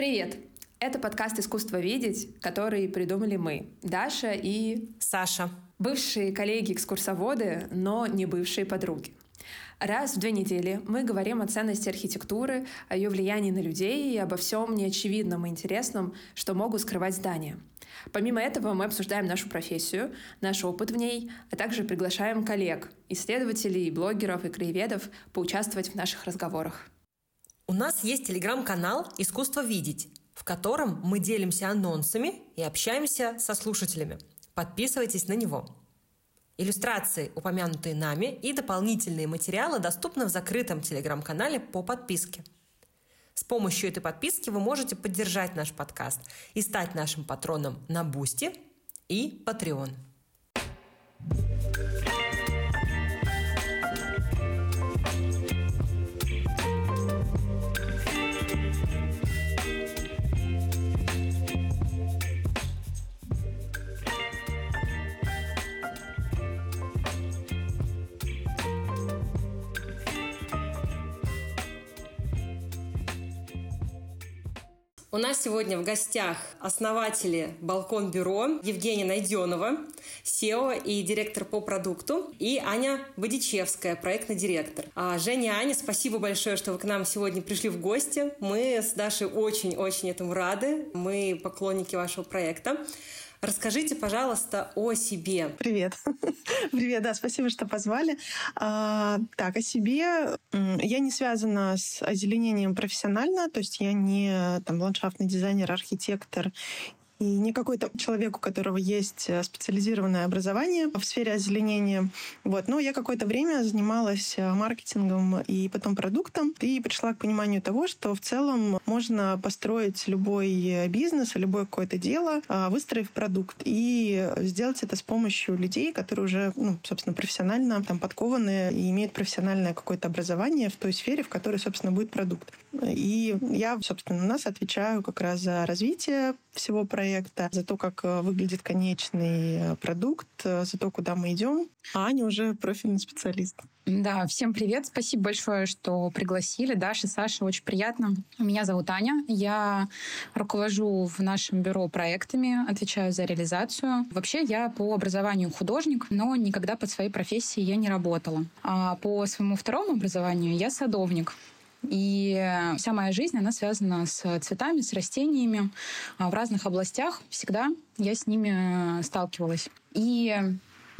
Привет! Это подкаст «Искусство видеть», который придумали мы, Даша и... Саша. Бывшие коллеги-экскурсоводы, но не бывшие подруги. Раз в две недели мы говорим о ценности архитектуры, о ее влиянии на людей и обо всем неочевидном и интересном, что могут скрывать здания. Помимо этого мы обсуждаем нашу профессию, наш опыт в ней, а также приглашаем коллег, исследователей, блогеров и краеведов поучаствовать в наших разговорах. У нас есть телеграм-канал «Искусство видеть», в котором мы делимся анонсами и общаемся со слушателями. Подписывайтесь на него. Иллюстрации, упомянутые нами, и дополнительные материалы доступны в закрытом телеграм-канале по подписке. С помощью этой подписки вы можете поддержать наш подкаст и стать нашим патроном на Бусти и Patreon. У нас сегодня в гостях основатели Балкон Бюро Евгения Найденова, SEO и директор по продукту, и Аня Бодичевская, проектный директор. А Женя Аня, спасибо большое, что вы к нам сегодня пришли в гости. Мы с Дашей очень-очень этому рады. Мы поклонники вашего проекта. Расскажите, пожалуйста, о себе. Привет. Привет, да, спасибо, что позвали. А, так, о себе. Я не связана с озеленением профессионально, то есть я не там, ландшафтный дизайнер, архитектор и не какой-то человек, у которого есть э, специализированное образование в сфере озеленения. Вот. Но я какое-то время занималась э, маркетингом и потом продуктом, и пришла к пониманию того, что в целом можно построить любой э, бизнес, любое какое-то дело, а, выстроив продукт, и сделать это с помощью людей, которые уже, ну, собственно, профессионально там подкованы и имеют профессиональное какое-то образование в той сфере, в которой, собственно, будет продукт. И я, собственно, у нас отвечаю как раз за развитие всего проекта, за то, как э, выглядит конечный э, продукт, э, за то, куда мы идем. А Аня уже профильный специалист. Да, всем привет. Спасибо большое, что пригласили. Даша, Саша, очень приятно. Меня зовут Аня. Я руковожу в нашем бюро проектами, отвечаю за реализацию. Вообще я по образованию художник, но никогда под своей профессией я не работала. А по своему второму образованию я садовник. И вся моя жизнь, она связана с цветами, с растениями. А в разных областях всегда я с ними сталкивалась. И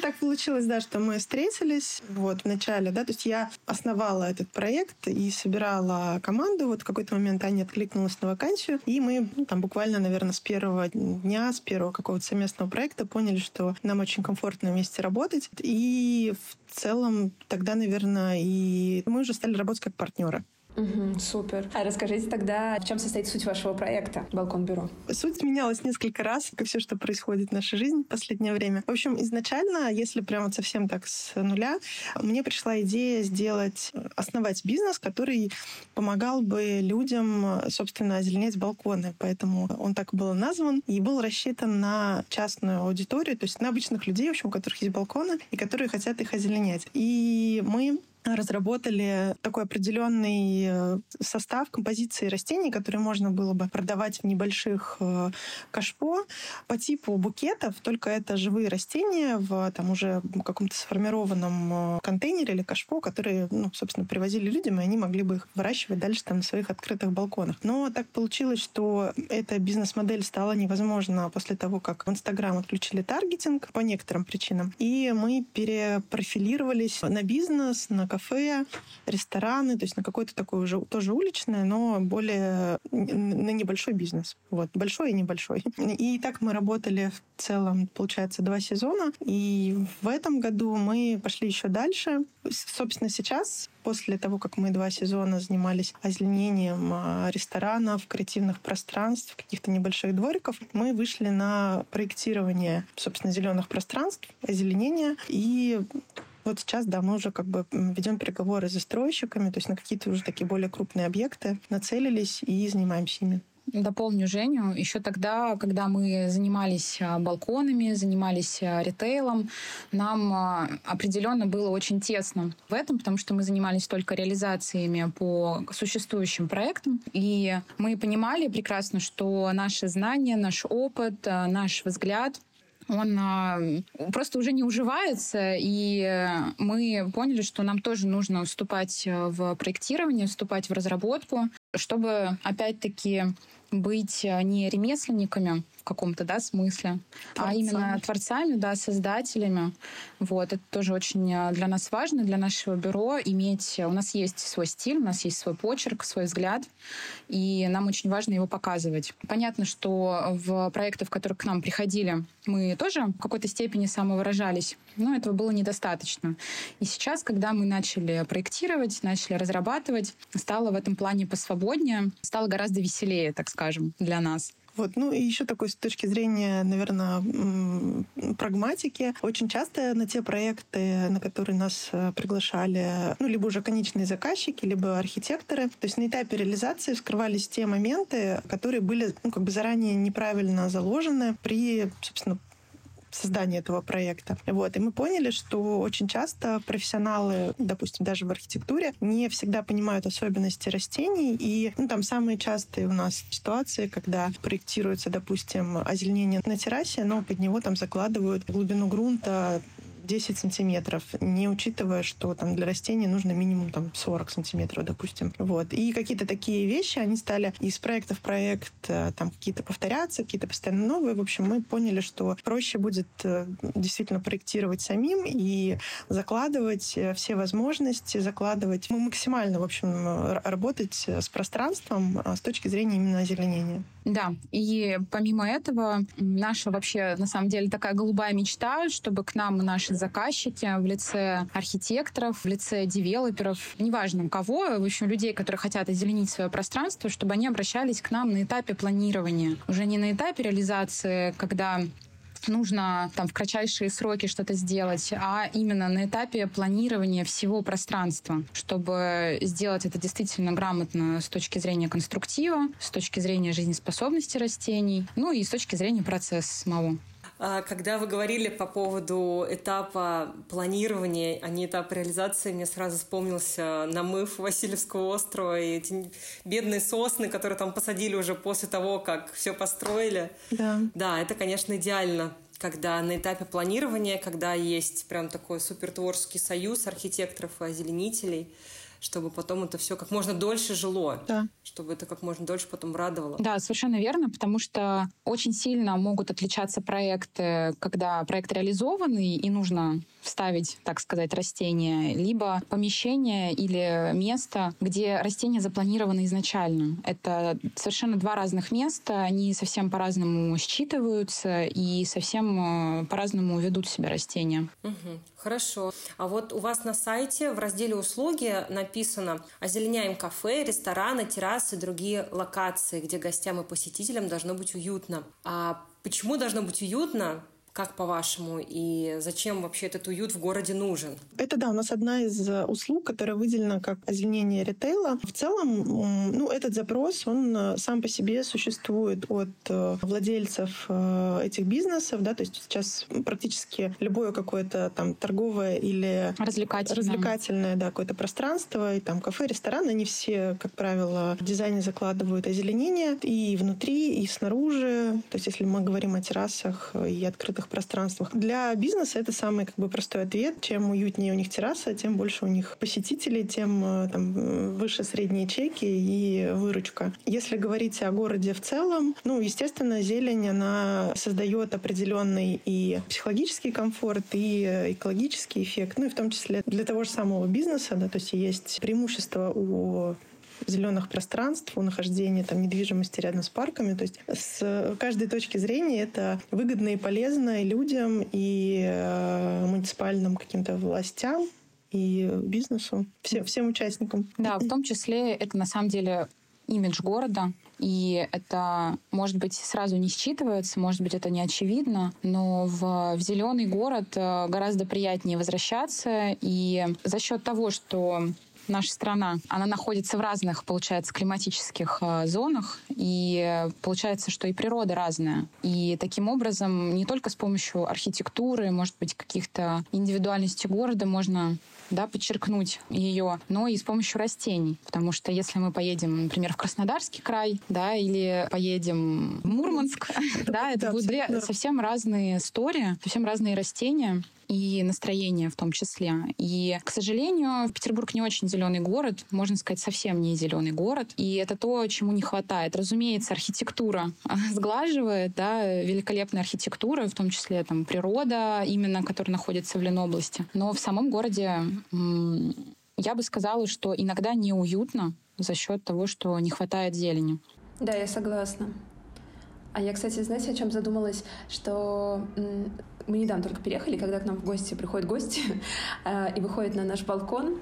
так получилось, да, что мы встретились вот в начале, да, то есть я основала этот проект и собирала команду. Вот в какой-то момент Аня откликнулась на вакансию, и мы ну, там буквально, наверное, с первого дня, с первого какого-то совместного проекта поняли, что нам очень комфортно вместе работать. И в целом тогда, наверное, и мы уже стали работать как партнеры. Угу, супер. А расскажите тогда, в чем состоит суть вашего проекта «Балкон Бюро»? Суть менялась несколько раз, как все, что происходит в нашей жизни в последнее время. В общем, изначально, если прямо совсем так с нуля, мне пришла идея сделать, основать бизнес, который помогал бы людям, собственно, озеленять балконы. Поэтому он так был назван и был рассчитан на частную аудиторию, то есть на обычных людей, в общем, у которых есть балконы и которые хотят их озеленять. И мы разработали такой определенный э, состав композиции растений, которые можно было бы продавать в небольших э, кашпо по типу букетов, только это живые растения в там уже каком-то сформированном э, контейнере или кашпо, которые, ну, собственно, привозили людям, и они могли бы их выращивать дальше там на своих открытых балконах. Но так получилось, что эта бизнес-модель стала невозможна после того, как в Инстаграм отключили таргетинг по некоторым причинам, и мы перепрофилировались на бизнес, на кафе, рестораны, то есть на какой-то такой уже тоже уличное, но более на небольшой бизнес. Вот, большой и небольшой. И так мы работали в целом, получается, два сезона. И в этом году мы пошли еще дальше. Собственно, сейчас, после того, как мы два сезона занимались озеленением а, ресторанов, креативных пространств, каких-то небольших двориков, мы вышли на проектирование, собственно, зеленых пространств, озеленения. И вот сейчас, да, мы уже как бы ведем переговоры с застройщиками, то есть на какие-то уже такие более крупные объекты нацелились и занимаемся ими. дополню Женю. Еще тогда, когда мы занимались а, балконами, занимались а, ритейлом, нам а, определенно было очень тесно в этом, потому что мы занимались только реализациями по существующим проектам. И мы понимали прекрасно, что наши знания, наш опыт, наш взгляд он а, просто уже не уживается, и мы поняли, что нам тоже нужно вступать в проектирование, вступать в разработку, чтобы опять-таки быть не ремесленниками, в каком-то да, смысле, Творцами. а именно творцами, да, создателями. Вот, это тоже очень э, для нас важно, для нашего бюро иметь... У нас есть свой стиль, у нас есть свой почерк, свой взгляд, и нам очень важно его показывать. Понятно, что в проектах, в которых к нам приходили, мы тоже в какой-то степени самовыражались, но этого было недостаточно. И сейчас, когда мы начали проектировать, начали разрабатывать, стало в этом плане посвободнее, стало гораздо веселее, так скажем, для нас. Вот. Ну и еще такой с точки зрения, наверное, прагматики. Очень часто на те проекты, на которые нас э, приглашали, ну, либо уже конечные заказчики, либо архитекторы, то есть на этапе реализации вскрывались те моменты, которые были ну, как бы заранее неправильно заложены при, собственно, создания этого проекта. Вот. И мы поняли, что очень часто профессионалы, допустим, даже в архитектуре, не всегда понимают особенности растений. И ну, там самые частые у нас ситуации, когда проектируется, допустим, озеленение на террасе, но под него там закладывают глубину грунта 10 сантиметров, не учитывая, что там для растений нужно минимум там 40 сантиметров, допустим. Вот. И какие-то такие вещи, они стали из проекта в проект э, там какие-то повторяться, какие-то постоянно новые. В общем, мы поняли, что проще будет э, действительно проектировать самим и закладывать э, все возможности, закладывать, мы ну, максимально, в общем, работать с пространством с точки зрения именно озеленения. Да, и помимо этого, наша вообще, на самом деле, такая голубая мечта, чтобы к нам наши заказчики в лице архитекторов, в лице девелоперов, неважно кого, в общем, людей, которые хотят озеленить свое пространство, чтобы они обращались к нам на этапе планирования. Уже не на этапе реализации, когда нужно там в кратчайшие сроки что-то сделать, а именно на этапе планирования всего пространства, чтобы сделать это действительно грамотно с точки зрения конструктива, с точки зрения жизнеспособности растений, ну и с точки зрения процесса самого. А, когда вы говорили по поводу этапа планирования, а не этапа реализации, мне сразу вспомнился намыв Васильевского острова и эти бедные сосны, которые там посадили уже после того, как все построили. Да. Да, это, конечно, идеально когда на этапе планирования, когда есть прям такой супер творческий союз архитекторов и озеленителей, чтобы потом это все как можно дольше жило. Да. Чтобы это как можно дольше потом радовало. Да, совершенно верно, потому что очень сильно могут отличаться проекты, когда проект реализованный и нужно вставить, так сказать, растение, либо помещение или место, где растения запланированы изначально. Это совершенно два разных места, они совсем по-разному считываются и совсем э, по-разному ведут себя растения. Угу, хорошо. А вот у вас на сайте в разделе «Услуги» написано «Озеленяем кафе, рестораны, террасы другие локации, где гостям и посетителям должно быть уютно». А почему должно быть уютно? Как по-вашему? И зачем вообще этот уют в городе нужен? Это, да, у нас одна из э, услуг, которая выделена как озеленение ритейла. В целом, ну, этот запрос, он э, сам по себе существует от э, владельцев этих бизнесов, да, то есть сейчас практически любое какое-то там торговое или развлекательное, развлекательное да, какое-то пространство, и там кафе, рестораны, они все, как правило, в дизайне закладывают озеленение и внутри, и снаружи. То есть если мы говорим о террасах и открытых открытых пространствах. Для бизнеса это самый как бы простой ответ. Чем уютнее у них терраса, тем больше у них посетителей, тем э, там, выше средние чеки и выручка. Если говорить о городе в целом, ну, естественно, зелень, она создает определенный и психологический комфорт, и экологический эффект, ну и в том числе для того же самого бизнеса, да, то есть есть преимущество у зеленых пространств, у нахождения там, недвижимости рядом с парками. То есть с каждой точки зрения это выгодно и полезно и людям, и э, муниципальным каким-то властям, и бизнесу, всем, всем участникам. Да, в том числе это на самом деле имидж города, и это, может быть, сразу не считывается, может быть, это не очевидно, но в, в зеленый город э, гораздо приятнее возвращаться, и за счет того, что наша страна, она находится в разных, получается, климатических э, зонах, и получается, что и природа разная. И таким образом не только с помощью архитектуры, может быть, каких-то индивидуальностей города можно да, подчеркнуть ее, но и с помощью растений. Потому что если мы поедем, например, в Краснодарский край, да, или поедем в Мурманск, да, это будут две совсем разные истории, совсем разные растения и настроение в том числе. И, к сожалению, Петербург не очень зеленый город, можно сказать, совсем не зеленый город. И это то, чему не хватает. Разумеется, архитектура сглаживает, да, великолепная архитектура, в том числе там природа, именно, которая находится в Ленобласти. Но в самом городе я бы сказала, что иногда неуютно за счет того, что не хватает зелени. Да, я согласна. А я, кстати, знаете, о чем задумалась? Что мы недавно только переехали, когда к нам в гости приходят гости э, и выходят на наш балкон,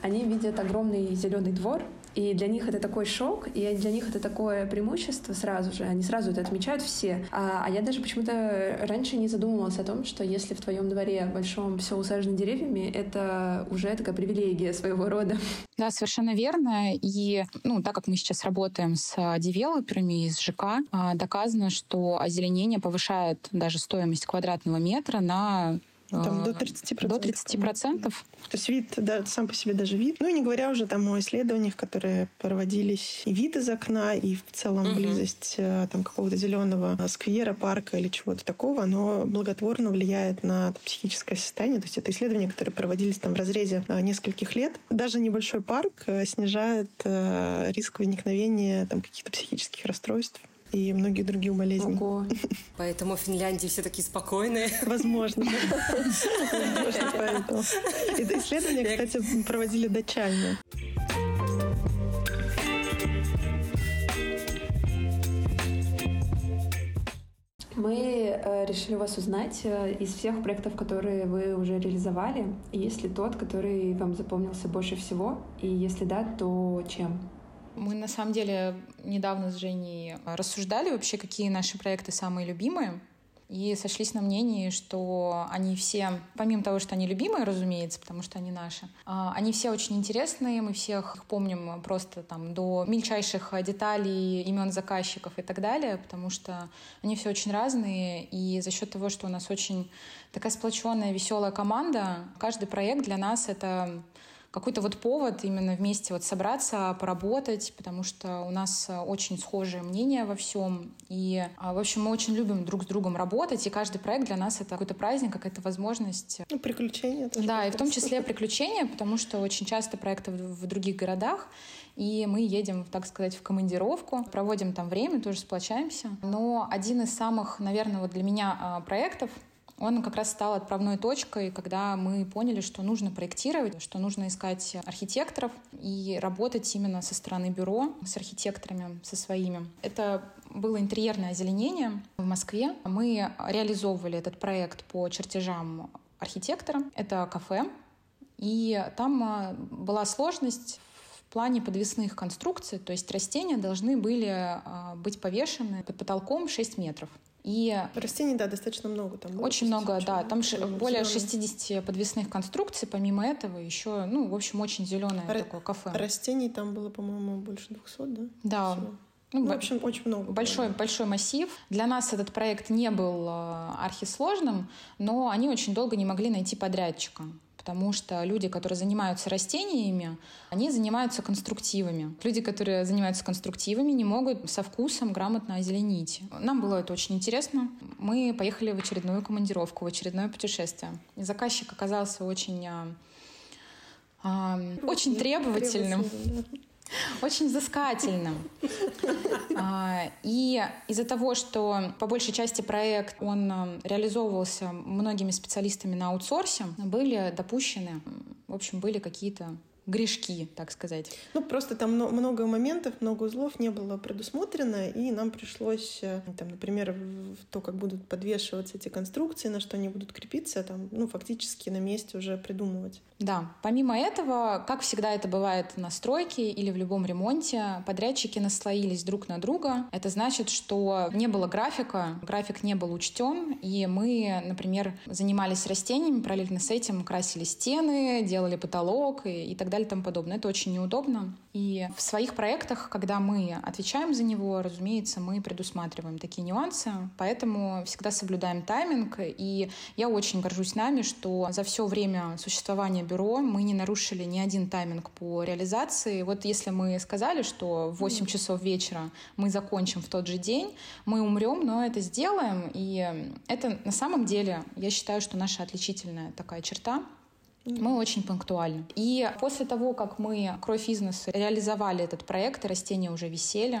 они видят огромный зеленый двор, и для них это такой шок, и для них это такое преимущество сразу же. Они сразу это отмечают все. А, а я даже почему-то раньше не задумывалась о том, что если в твоем дворе большом все усажено деревьями, это уже такая привилегия своего рода. Да, совершенно верно. И ну, так как мы сейчас работаем с девелоперами из ЖК, а, доказано, что озеленение повышает даже стоимость квадратного метра на там до 30%. До 30%. То есть вид, да, сам по себе даже вид. Ну и не говоря уже там о исследованиях, которые проводились и вид из окна, и в целом угу. близость э, там какого-то зеленого сквера, парка или чего-то такого, оно благотворно влияет на психическое состояние. То есть это исследования, которые проводились там в разрезе э, нескольких лет. Даже небольшой парк э, снижает риск возникновения там каких-то психических расстройств и многие другие болезни. Ого. Поэтому в Финляндии все такие спокойные. Возможно. Возможно, поэтому. Это исследование, кстати, проводили датчане. Мы э, решили вас узнать э, из всех проектов, которые вы уже реализовали. Есть ли тот, который вам запомнился больше всего? И если да, то чем? Мы на самом деле недавно с Женей рассуждали вообще, какие наши проекты самые любимые. И сошлись на мнении, что они все, помимо того, что они любимые, разумеется, потому что они наши, а, они все очень интересные, мы всех их помним просто там до мельчайших деталей, имен заказчиков и так далее, потому что они все очень разные, и за счет того, что у нас очень такая сплоченная, веселая команда, каждый проект для нас — это какой-то вот повод именно вместе вот собраться, поработать, потому что у нас э, очень схожее мнение во всем. И, а, в общем, мы очень любим друг с другом работать, и каждый проект для нас это какой-то праздник, какая-то возможность. Ну, приключения. Тоже да, и в том числе приключения, потому что очень часто проекты в, других городах, и мы едем, так сказать, в командировку, проводим там время, тоже сплочаемся. Но один из самых, наверное, вот для меня а, проектов, он как раз стал отправной точкой, когда мы поняли, что нужно проектировать, что нужно искать архитекторов и работать именно со стороны бюро, с архитекторами, со своими. Это было интерьерное озеленение в Москве. Мы реализовывали этот проект по чертежам архитектора. Это кафе. И там а, была сложность плане подвесных конструкций, то есть растения должны были а, быть повешены под потолком 6 метров. И Растений, да, достаточно много там. Было, очень много, да. Там зеленый. более 60 подвесных конструкций. Помимо этого еще, ну, в общем, очень зеленое Р- такое кафе. Растений там было, по-моему, больше 200, да? Да. Всего. Ну, в общем, очень много. Большой, большой массив. Для нас этот проект не был э, архисложным, но они очень долго не могли найти подрядчика потому что люди, которые занимаются растениями, они занимаются конструктивами. Люди, которые занимаются конструктивами, не могут со вкусом грамотно озеленить. Нам было это очень интересно. Мы поехали в очередную командировку, в очередное путешествие. И заказчик оказался очень, а, а, очень требовательным. Очень взыскательным. А, и из-за того, что по большей части проект, он а, реализовывался многими специалистами на аутсорсе, были допущены, в общем, были какие-то грешки, так сказать. Ну, просто там много моментов, много узлов не было предусмотрено, и нам пришлось, э, там, например, то, как будут подвешиваться эти конструкции, на что они будут крепиться, там, ну, фактически на месте уже придумывать. Да. Помимо этого, как всегда это бывает на стройке или в любом ремонте, подрядчики наслоились друг на друга. Это значит, что не было графика, график не был учтен, и мы, например, занимались растениями, параллельно с этим красили стены, делали потолок и, и так далее и тому подобное. Это очень неудобно. И в своих проектах, когда мы отвечаем за него, разумеется, мы предусматриваем такие нюансы, поэтому всегда соблюдаем тайминг. И я очень горжусь нами, что за все время существования бюро мы не нарушили ни один тайминг по реализации. Вот если мы сказали, что в 8 часов вечера мы закончим в тот же день, мы умрем, но это сделаем. И это на самом деле, я считаю, что наша отличительная такая черта. Мы очень пунктуальны. И после того, как мы Кровь Изнес реализовали этот проект, растения уже висели,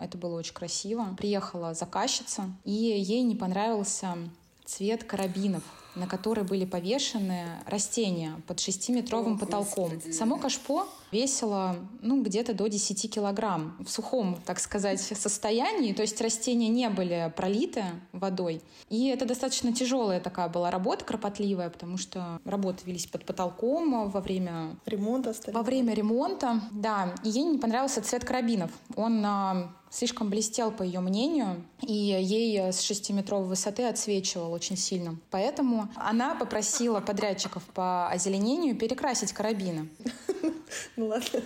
это было очень красиво. Приехала заказчица, и ей не понравился цвет карабинов на которые были повешены растения под шестиметровым потолком. Само кашпо весило ну, где-то до 10 килограмм в сухом, так сказать, состоянии. То есть растения не были пролиты водой. И это достаточно тяжелая такая была работа, кропотливая, потому что работы велись под потолком во время ремонта. Во время ремонта, да. И ей не понравился цвет карабинов. Он а, слишком блестел, по ее мнению, и ей с шестиметровой высоты отсвечивал очень сильно. Поэтому она попросила подрядчиков по озеленению перекрасить карабины. Ну ладно.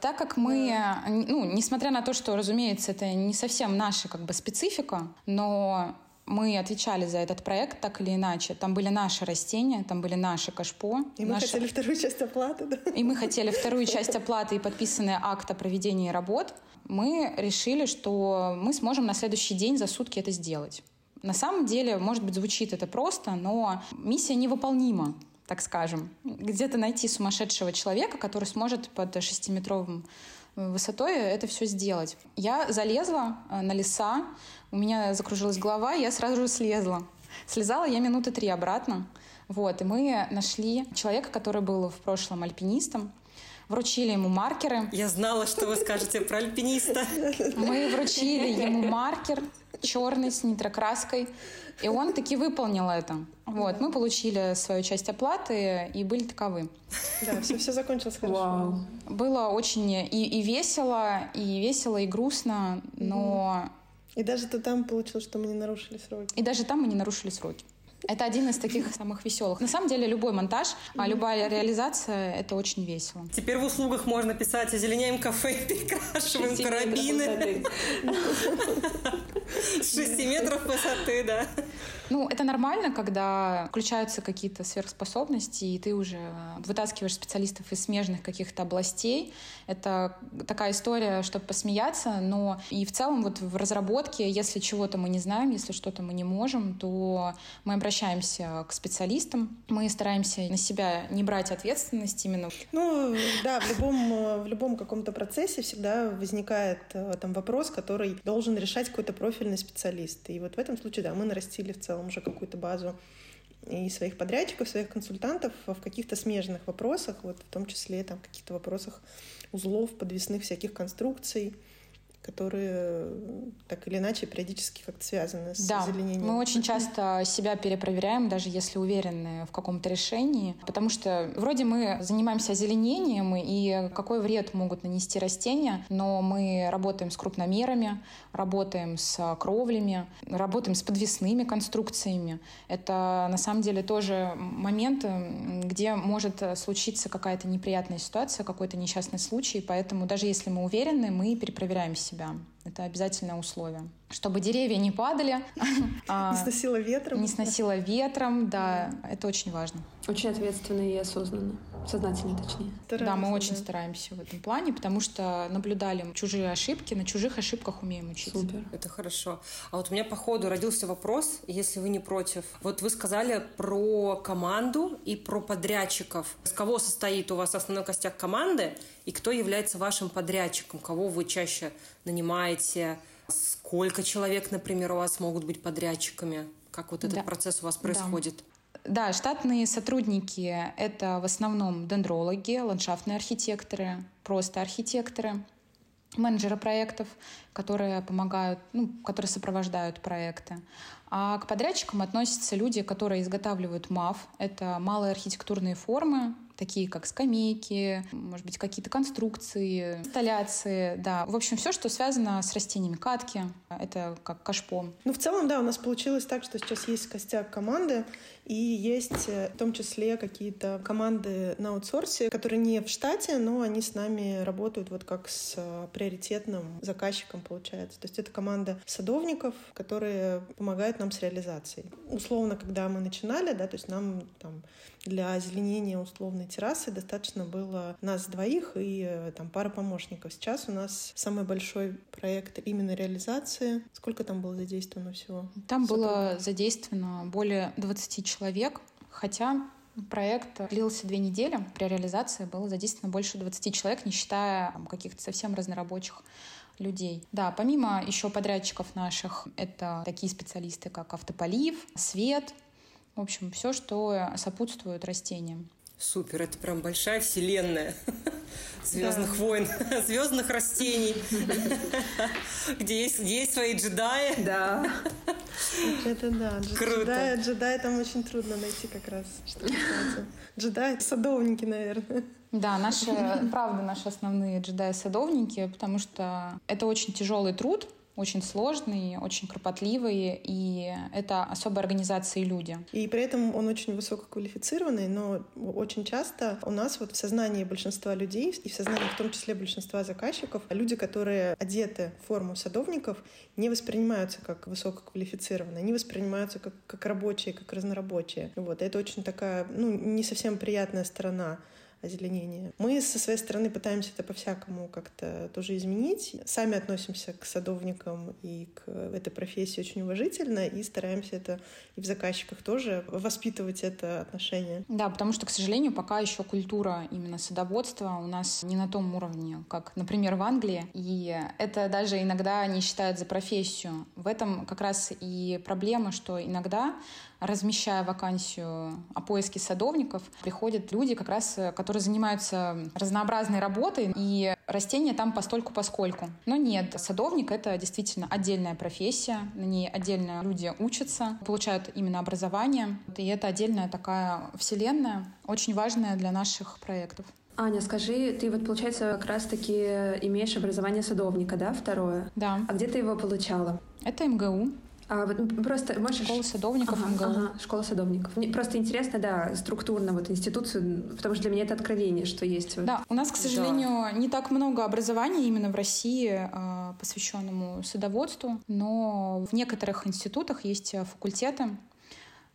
Так как мы, ну, несмотря на то, что, разумеется, это не совсем наша как бы специфика, но мы отвечали за этот проект так или иначе. Там были наши растения, там были наши кашпо. И наши... мы хотели вторую часть оплаты, да? И мы хотели вторую часть оплаты и подписанный акт о проведении работ мы решили, что мы сможем на следующий день за сутки это сделать. На самом деле, может быть, звучит это просто, но миссия невыполнима, так скажем. Где-то найти сумасшедшего человека, который сможет под шестиметровым высотой это все сделать. Я залезла э, на леса, у меня закружилась голова, я сразу же слезла. Слезала я минуты три обратно. Вот, и мы нашли человека, который был в прошлом альпинистом, вручили ему маркеры. Я знала, что вы скажете про альпиниста. Мы вручили ему маркер черный с нитрокраской, и он таки выполнил это. Вот, мы получили свою часть оплаты и были таковы. Да, все, все закончилось хорошо. Вау. Было очень и, и весело, и весело, и грустно, но... И даже то там получилось, что мы не нарушили сроки. И даже там мы не нарушили сроки. Это один из таких самых веселых. На самом деле любой монтаж, а любая реализация — это очень весело. Теперь в услугах можно писать «Озеленяем кафе, перекрашиваем карабины». С 6 метров высоты, да. Ну, это нормально, когда включаются какие-то сверхспособности, и ты уже вытаскиваешь специалистов из смежных каких-то областей. Это такая история, чтобы посмеяться, но и в целом вот в разработке, если чего-то мы не знаем, если что-то мы не можем, то мы обращаемся к специалистам, мы стараемся на себя не брать ответственность именно. Ну, да, в любом, в любом каком-то процессе всегда возникает э, там вопрос, который должен решать какой-то профильный специалист. И вот в этом случае, да, мы нарастили в целом уже какую-то базу и своих подрядчиков, своих консультантов в каких-то смежных вопросах, вот в том числе там каких-то вопросах узлов, подвесных всяких конструкций которые так или иначе периодически как-то связаны с да, озеленением. Мы очень часто себя перепроверяем, даже если уверены в каком-то решении, потому что вроде мы занимаемся озеленением и какой вред могут нанести растения, но мы работаем с крупномерами, работаем с кровлями, работаем с подвесными конструкциями. Это на самом деле тоже момент, где может случиться какая-то неприятная ситуация, какой-то несчастный случай, поэтому даже если мы уверены, мы перепроверяем себя себя. Это обязательное условие. Чтобы деревья не падали. А, не сносило ветром. Не сносило ветром, да. Это очень важно. Очень ответственно и осознанно. Сознательно, точнее. Стараемся, да, мы очень да. стараемся в этом плане, потому что наблюдали чужие ошибки, на чужих ошибках умеем учиться. Супер. Это хорошо. А вот у меня по ходу родился вопрос, если вы не против. Вот вы сказали про команду и про подрядчиков. С кого состоит у вас основной костяк команды и кто является вашим подрядчиком? Кого вы чаще нанимаете? Сколько человек, например, у вас могут быть подрядчиками? Как вот этот да. процесс у вас происходит? Да. Да, штатные сотрудники — это в основном дендрологи, ландшафтные архитекторы, просто архитекторы, менеджеры проектов, которые помогают, ну, которые сопровождают проекты. А к подрядчикам относятся люди, которые изготавливают МАФ. Это малые архитектурные формы, такие как скамейки, может быть, какие-то конструкции, инсталляции, да. В общем, все, что связано с растениями, катки, это как кашпо. Ну, в целом, да, у нас получилось так, что сейчас есть костяк команды, и есть э, в том числе какие-то команды на аутсорсе, которые не в штате, но они с нами работают вот как с э, приоритетным заказчиком, получается. То есть это команда садовников, которые помогают нам с реализацией. Условно, когда мы начинали, да, то есть нам там для озеленения условной террасы достаточно было нас двоих и э, там пара помощников. Сейчас у нас самый большой проект именно реализации. Сколько там было задействовано всего? Там было задействовано более 20 человек, хотя Проект длился две недели. При реализации было задействовано больше 20 человек, не считая каких-то совсем разнорабочих людей. Да, помимо еще подрядчиков наших, это такие специалисты, как автополив, свет, в общем, все, что сопутствует растениям. Супер, это прям большая вселенная звездных да. войн, звездных растений, где есть, где есть свои джедаи. Да. Это да. Круто. Джедаи, джедаи там очень трудно найти как раз. Что джедаи — садовники, наверное. Да, наши, правда, наши основные джедаи-садовники, потому что это очень тяжелый труд, очень сложный, очень кропотливый, и это особой организации люди. И при этом он очень высококвалифицированный, но очень часто у нас вот в сознании большинства людей, и в сознании в том числе большинства заказчиков, люди, которые одеты в форму садовников, не воспринимаются как высококвалифицированные, они воспринимаются как, как рабочие, как разнорабочие. Вот. И это очень такая, ну, не совсем приятная сторона озеленения. Мы со своей стороны пытаемся это по-всякому как-то тоже изменить. Сами относимся к садовникам и к этой профессии очень уважительно и стараемся это и в заказчиках тоже воспитывать это отношение. Да, потому что, к сожалению, пока еще культура именно садоводства у нас не на том уровне, как, например, в Англии. И это даже иногда не считают за профессию. В этом как раз и проблема, что иногда размещая вакансию о поиске садовников, приходят люди, как раз, которые занимаются разнообразной работой, и растения там постольку поскольку. Но нет, садовник — это действительно отдельная профессия, на ней отдельно люди учатся, получают именно образование, и это отдельная такая вселенная, очень важная для наших проектов. Аня, скажи, ты вот, получается, как раз-таки имеешь образование садовника, да, второе? Да. А где ты его получала? Это МГУ. А, вот, просто можешь... Школа садовников ага, МГУ. Ага, школа садовников. Мне просто интересно, да, структурно вот институцию, потому что для меня это откровение, что есть. Вот. Да, у нас, к сожалению, да. не так много образования именно в России, а, посвященному садоводству, но в некоторых институтах есть факультеты,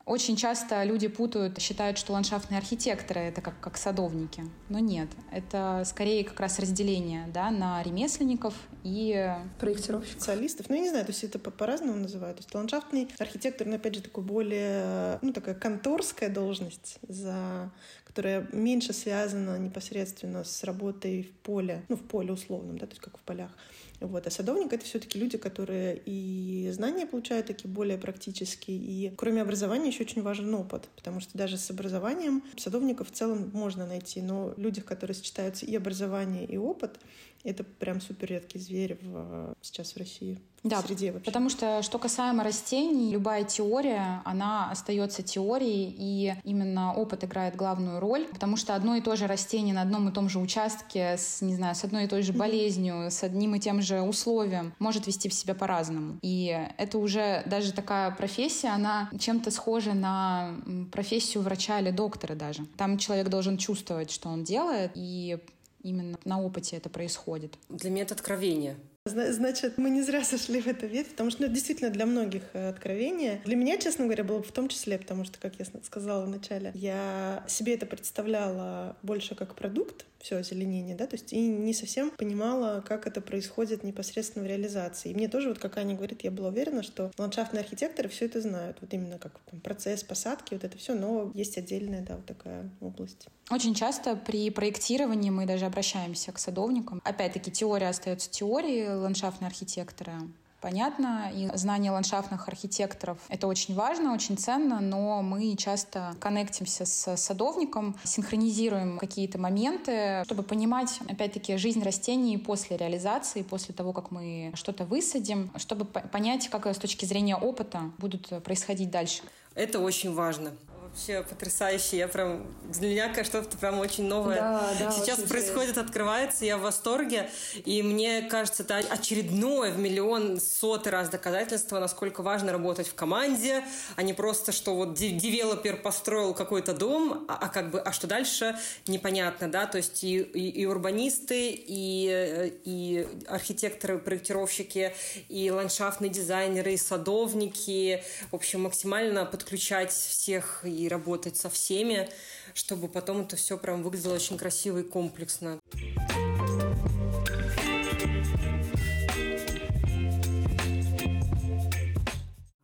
очень часто люди путают, считают, что ландшафтные архитекторы — это как, как садовники. Но нет, это скорее как раз разделение да, на ремесленников и... Проектировщиков. Специалистов. Ну, я не знаю, то есть это по-разному называют. То есть ландшафтный архитектор, но, опять же, такой более, ну, такая конторская должность, за которая меньше связана непосредственно с работой в поле, ну, в поле условном, да, то есть как в полях. Вот. А садовник — это все таки люди, которые и знания получают такие более практические, и кроме образования еще очень важен опыт, потому что даже с образованием садовников в целом можно найти, но люди, которые сочетаются и образование, и опыт, это прям супер редкий зверь в, сейчас в России да, среде вообще. Потому что, что касаемо растений, любая теория, она остается теорией, и именно опыт играет главную роль, потому что одно и то же растение на одном и том же участке, с, не знаю, с одной и той же болезнью, с одним и тем же условием, может вести в себя по-разному. И это уже даже такая профессия, она чем-то схожа на профессию врача или доктора даже. Там человек должен чувствовать, что он делает, и именно на опыте это происходит. Для меня это откровение. Значит, мы не зря сошли в это ветвь, потому что ну, это действительно для многих э, откровение. Для меня, честно говоря, было в том числе, потому что, как я сказала вначале, я себе это представляла больше как продукт, все озеленение, да, то есть и не совсем понимала, как это происходит непосредственно в реализации. И мне тоже, вот как Аня говорит, я была уверена, что ландшафтные архитекторы все это знают, вот именно как там, процесс посадки, вот это все, но есть отдельная, да, вот такая область. Очень часто при проектировании мы даже обращаемся к садовникам. Опять-таки теория остается теорией, ландшафтные архитекторы понятно. И знание ландшафтных архитекторов — это очень важно, очень ценно, но мы часто коннектимся с садовником, синхронизируем какие-то моменты, чтобы понимать, опять-таки, жизнь растений после реализации, после того, как мы что-то высадим, чтобы понять, как с точки зрения опыта будут происходить дальше. Это очень важно. Вообще потрясающе. Я прям для меня что-то прям очень новое да, да, сейчас происходит, интересно. открывается. Я в восторге. И мне кажется, это очередное в миллион сотый раз доказательство, насколько важно работать в команде, а не просто, что вот девелопер построил какой-то дом, а, а как бы, а что дальше, непонятно, да, то есть и, и, и урбанисты, и, и архитекторы, проектировщики, и ландшафтные дизайнеры, и садовники, в общем, максимально подключать всех и работать со всеми, чтобы потом это все прям выглядело очень красиво и комплексно.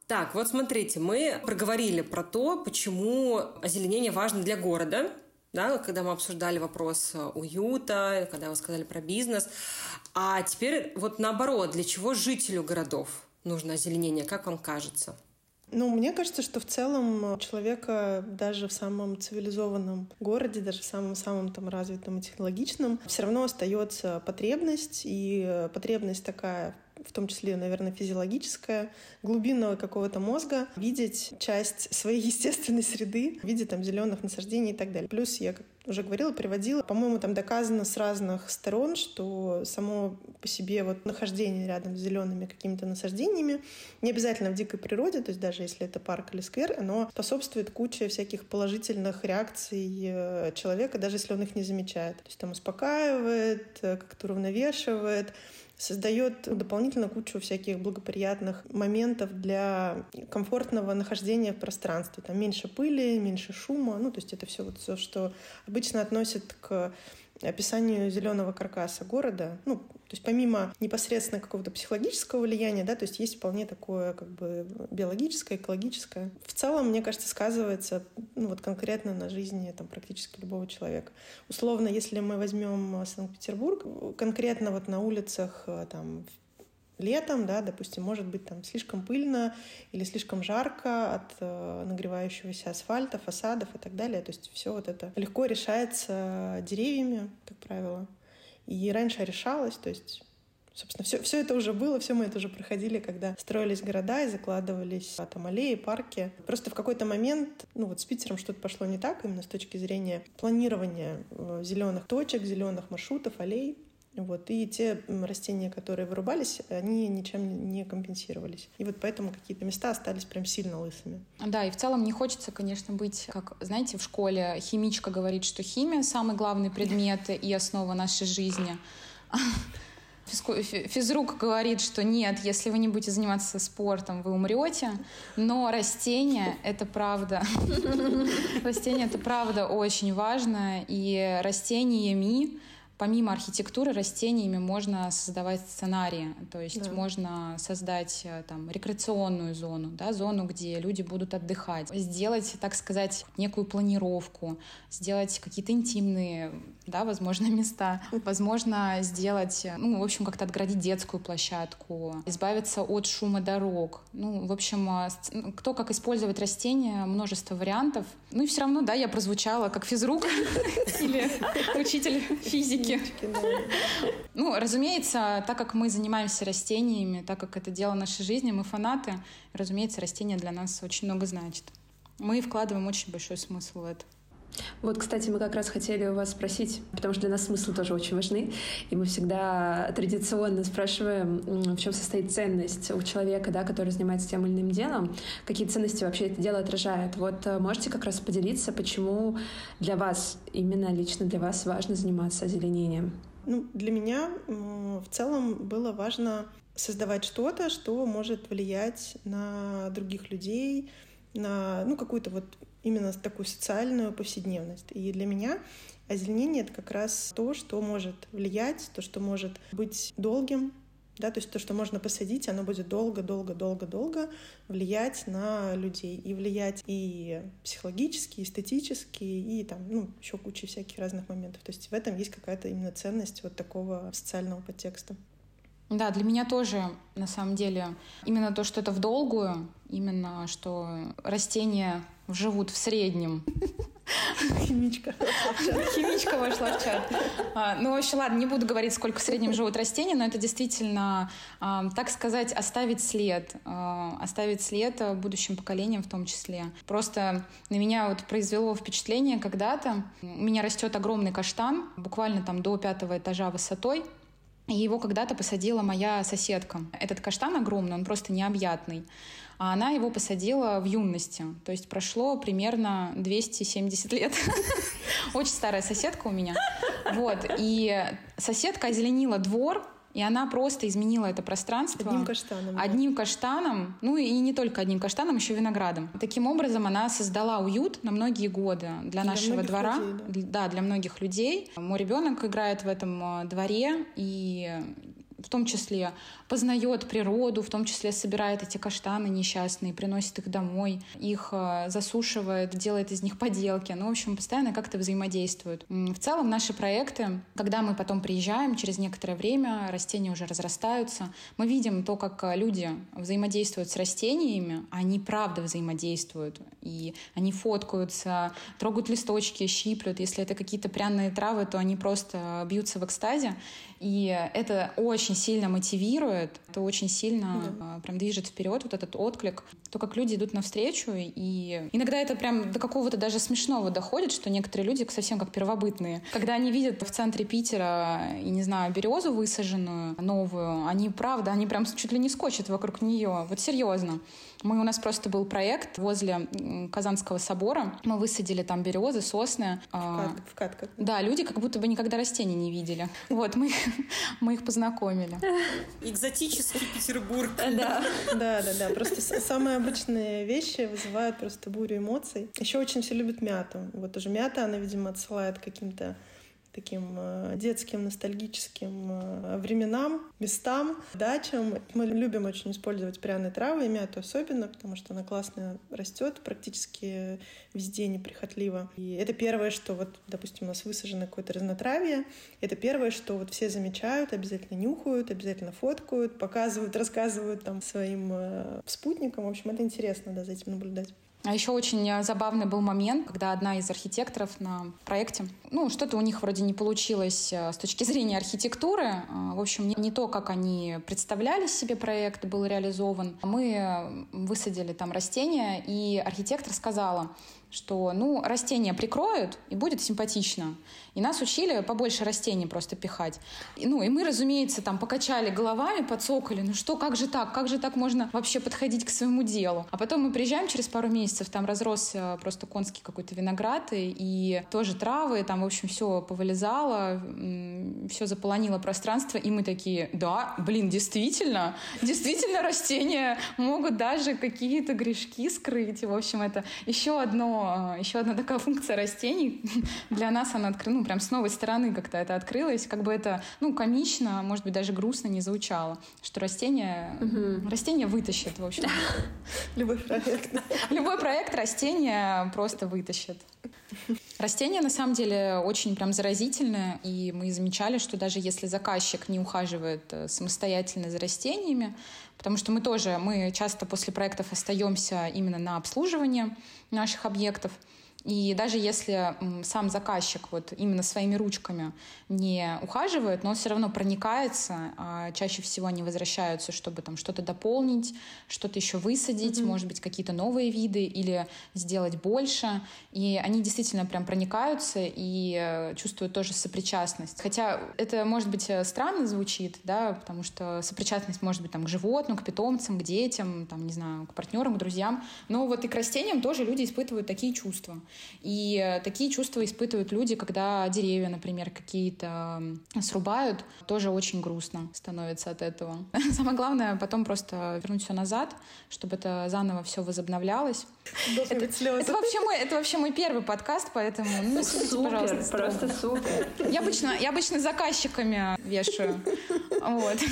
Так, вот смотрите, мы проговорили про то, почему озеленение важно для города, да, когда мы обсуждали вопрос уюта, когда вы сказали про бизнес. А теперь вот наоборот, для чего жителю городов нужно озеленение, как вам кажется? Ну, мне кажется, что в целом человека даже в самом цивилизованном городе, даже в самом-самом там развитом и технологичном, все равно остается потребность, и потребность такая в том числе, наверное, физиологическая, глубинного какого-то мозга, видеть часть своей естественной среды в виде там зеленых насаждений и так далее. Плюс я, как уже говорила, приводила, по-моему, там доказано с разных сторон, что само по себе вот нахождение рядом с зелеными какими-то насаждениями, не обязательно в дикой природе, то есть даже если это парк или сквер, оно способствует куче всяких положительных реакций э, человека, даже если он их не замечает. То есть там успокаивает, э, как-то уравновешивает, создает дополнительно кучу всяких благоприятных моментов для комфортного нахождения в пространстве. Там меньше пыли, меньше шума. Ну, то есть это все вот все, что обычно относят к описанию зеленого каркаса города, ну, то есть помимо непосредственно какого-то психологического влияния, да, то есть есть вполне такое как бы биологическое, экологическое. В целом, мне кажется, сказывается ну, вот конкретно на жизни там, практически любого человека. Условно, если мы возьмем Санкт-Петербург, конкретно вот на улицах э, там летом, да, допустим, может быть там слишком пыльно или слишком жарко от э, нагревающегося асфальта, фасадов и так далее. То есть все вот это легко решается деревьями, как правило. И раньше решалось, то есть Собственно, все, все это уже было, все мы это уже проходили, когда строились города и закладывались а, там аллеи, парки. Просто в какой-то момент, ну вот с Питером что-то пошло не так, именно с точки зрения планирования э, зеленых точек, зеленых маршрутов, аллей. Вот. И те растения, которые вырубались, они ничем не компенсировались. И вот поэтому какие-то места остались прям сильно лысыми. Да, и в целом не хочется, конечно, быть, как, знаете, в школе химичка говорит, что химия — самый главный предмет и основа нашей жизни. Физрук говорит, что нет, если вы не будете заниматься спортом, вы умрете. Но растения — это правда. Растения — это правда очень важно. И растениями Помимо архитектуры растениями можно создавать сценарии, то есть да. можно создать э, там рекреационную зону, да, зону, где люди будут отдыхать, сделать, так сказать, некую планировку, сделать какие-то интимные, да, возможно, места, возможно, сделать, ну, в общем, как-то отградить детскую площадку, избавиться от шума дорог. Ну, в общем, э, кто как использовать растения, множество вариантов. Ну и все равно, да, я прозвучала как физрук или учитель физики Цветики. Ну, разумеется, так как мы занимаемся растениями, так как это дело нашей жизни, мы фанаты, разумеется, растения для нас очень много значат. Мы вкладываем очень большой смысл в это. Вот, кстати, мы как раз хотели у вас спросить, потому что для нас смыслы тоже очень важны, и мы всегда традиционно спрашиваем, в чем состоит ценность у человека, да, который занимается тем или иным делом, какие ценности вообще это дело отражает. Вот э, можете как раз поделиться, почему для вас, именно лично для вас важно заниматься озеленением? Ну, для меня в целом было важно создавать что-то, что может влиять на других людей, на ну, какую-то вот именно такую социальную повседневность. И для меня озеленение — это как раз то, что может влиять, то, что может быть долгим, да, то есть то, что можно посадить, оно будет долго-долго-долго-долго влиять на людей. И влиять и психологически, и эстетически, и там, ну, еще куча всяких разных моментов. То есть в этом есть какая-то именно ценность вот такого социального подтекста. Да, для меня тоже, на самом деле, именно то, что это в долгую, именно что растения живут в среднем Химичка. Химичка вошла в чат. А, ну, вообще, ладно, не буду говорить, сколько в среднем живут растения, но это действительно, а, так сказать, оставить след. А, оставить след будущим поколениям в том числе. Просто на меня вот произвело впечатление когда-то. У меня растет огромный каштан, буквально там до пятого этажа высотой. И его когда-то посадила моя соседка. Этот каштан огромный, он просто необъятный а она его посадила в юности. То есть прошло примерно 270 лет. Очень старая соседка у меня. Вот. И соседка озеленила двор, и она просто изменила это пространство. Одним каштаном. Одним каштаном. Ну и не только одним каштаном, еще виноградом. Таким образом, она создала уют на многие годы для, для нашего двора. Людей, да. да, для многих людей. Мой ребенок играет в этом э, дворе, и в том числе познает природу, в том числе собирает эти каштаны несчастные, приносит их домой, их э, засушивает, делает из них поделки. Ну, в общем, постоянно как-то взаимодействуют. В целом наши проекты, когда мы потом приезжаем, через некоторое время растения уже разрастаются, мы видим то, как э, люди взаимодействуют с растениями, они правда взаимодействуют, и они фоткаются, трогают листочки, щиплют. Если это какие-то пряные травы, то они просто бьются в экстазе. И это очень сильно мотивирует, это очень сильно да. прям движет вперед вот этот отклик. То, как люди идут навстречу, и иногда это прям до какого-то даже смешного доходит, что некоторые люди совсем как первобытные. Когда они видят в центре Питера, и не знаю, березу высаженную, новую, они правда, они прям чуть ли не скочат вокруг нее. Вот серьезно. Мы, у нас просто был проект возле Казанского собора. Мы высадили там березы, сосны. В, а, кат, в катках. Да, люди как будто бы никогда растений не видели. Вот, мы, мы их познакомили. Экзотический Петербург. Да. Да, да, да. Просто самые обычные вещи вызывают просто бурю эмоций. Еще очень все любят мяту. Вот уже мята, она, видимо, отсылает каким-то таким э, детским, ностальгическим э, временам, местам, дачам. Мы любим очень использовать пряные травы, и мяту особенно, потому что она классно растет практически везде неприхотливо. И это первое, что вот, допустим, у нас высажено какое-то разнотравие, это первое, что вот все замечают, обязательно нюхают, обязательно фоткают, показывают, рассказывают там своим э, спутникам. В общем, это интересно, да, за этим наблюдать. А еще очень э, забавный был момент, когда одна из архитекторов на проекте, ну, что-то у них вроде не получилось э, с точки зрения архитектуры. Э, в общем, не то, как они представляли себе проект, был реализован. Мы высадили там растения, и архитектор сказала, что, ну, растения прикроют, и будет симпатично. И нас учили побольше растений просто пихать. И, ну, и мы, разумеется, там покачали головами, подсокали. Ну что, как же так? Как же так можно вообще подходить к своему делу? А потом мы приезжаем через пару месяцев, там разросся просто конский какой-то виноград, и тоже травы, там, в общем, все повылезало, все заполонило пространство, и мы такие, да, блин, действительно, действительно растения могут даже какие-то грешки скрыть. В общем, это еще одно а, еще одна такая функция растений. Для нас она открыла, ну, прям с новой стороны как-то это открылось. Как бы это, ну, комично, может быть, даже грустно не звучало, что растение, угу. растение вытащит, в общем. Любой проект. Любой проект растение просто вытащит. Растения, на самом деле, очень прям заразительные, и мы замечали, что даже если заказчик не ухаживает э, самостоятельно за растениями, потому что мы тоже, мы часто после проектов остаемся именно на обслуживании наших объектов, и даже если сам заказчик вот именно своими ручками не ухаживает, но он все равно проникается, а чаще всего они возвращаются, чтобы там что-то дополнить, что-то еще высадить, mm-hmm. может быть, какие-то новые виды или сделать больше. И они действительно прям проникаются и чувствуют тоже сопричастность. Хотя это, может быть, э, странно звучит, да, потому что сопричастность может быть там к животным, к питомцам, к детям, там, не знаю, к партнерам, к друзьям. Но вот и к растениям тоже люди испытывают такие чувства. И э, такие чувства испытывают люди, когда деревья, например, какие-то срубают. Тоже очень грустно становится от этого. Самое главное потом просто вернуть все назад, чтобы это заново все возобновлялось. Это, это, вообще мой, это вообще мой первый подкаст, поэтому ну, судите, супер, пожалуйста. Просто супер. Я обычно, я обычно заказчиками вешаю. Вот.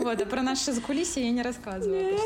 Вот, а про наши закулисье я не рассказываю.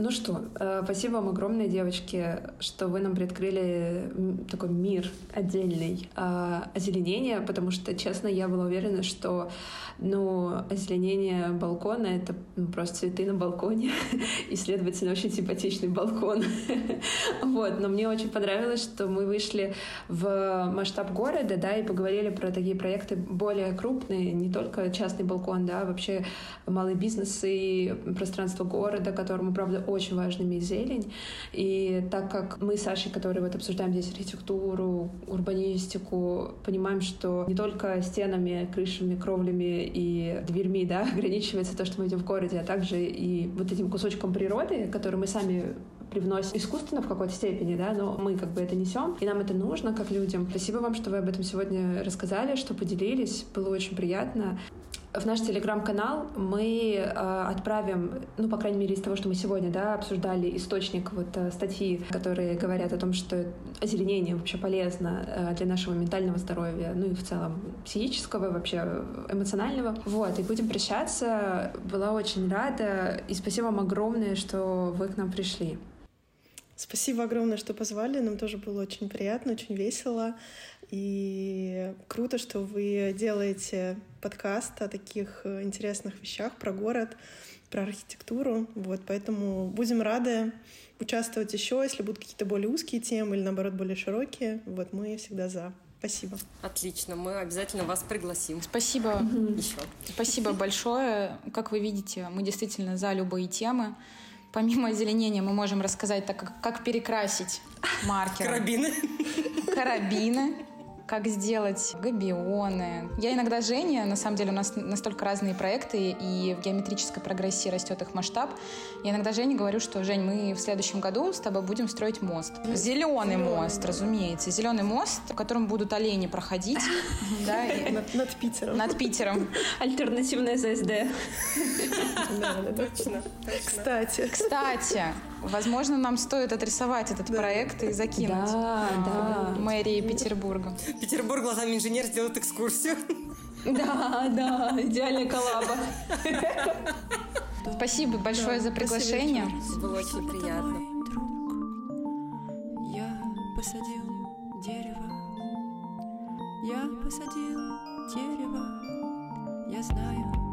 Ну что, э, спасибо вам огромное, девочки, что вы нам приоткрыли такой мир отдельный э, озеленения, потому что, честно, я была уверена, что ну, озеленение балкона — это ну, просто цветы на балконе, и, следовательно, очень симпатичный балкон. вот, но мне очень понравилось, что мы вышли в масштаб города, да, и поговорили про такие проекты более крупные, не только частный балкон, да, а вообще малый бизнес и пространство города, которому, правда, очень важно иметь зелень. И так как мы с Сашей, которые вот обсуждаем здесь архитектуру, урбанистику, понимаем, что не только стенами, крышами, кровлями и дверьми да, ограничивается то, что мы идем в городе, а также и вот этим кусочком природы, который мы сами привносим искусственно в какой-то степени, да, но мы как бы это несем, и нам это нужно как людям. Спасибо вам, что вы об этом сегодня рассказали, что поделились. Было очень приятно. В наш телеграм-канал мы э, отправим, ну, по крайней мере, из того, что мы сегодня да, обсуждали, источник вот э, статьи, которые говорят о том, что озеленение вообще полезно э, для нашего ментального здоровья, ну и в целом психического, вообще эмоционального. Вот, и будем прощаться. Была очень рада, и спасибо вам огромное, что вы к нам пришли. Спасибо огромное, что позвали. Нам тоже было очень приятно, очень весело. И круто, что вы делаете подкаст о таких э, интересных вещах про город, про архитектуру. Вот, поэтому будем рады участвовать еще, если будут какие-то более узкие темы или, наоборот, более широкие. Вот мы всегда за. Спасибо. Отлично, мы обязательно вас пригласим. Спасибо. Еще. Спасибо большое. Как вы видите, мы действительно за любые темы. Помимо озеленения мы можем рассказать, так как, как перекрасить маркер. Карабины. Карабины как сделать габионы. Я иногда Женя, на самом деле у нас настолько разные проекты, и в геометрической прогрессии растет их масштаб. Я иногда Жене говорю, что, Жень, мы в следующем году с тобой будем строить мост. Зеленый мост, разумеется. Зеленый мост, по которому будут олени проходить. Над Питером. Над Питером. Альтернативная ЗСД. Да, точно. Кстати. Кстати, возможно, нам стоит отрисовать этот проект и закинуть да, мэрии Петербурга. Петербург глазами инженер сделает экскурсию. Да, да, идеальная коллаба. Спасибо большое за приглашение. Было очень приятно. Я посадил дерево, я посадил дерево, я знаю,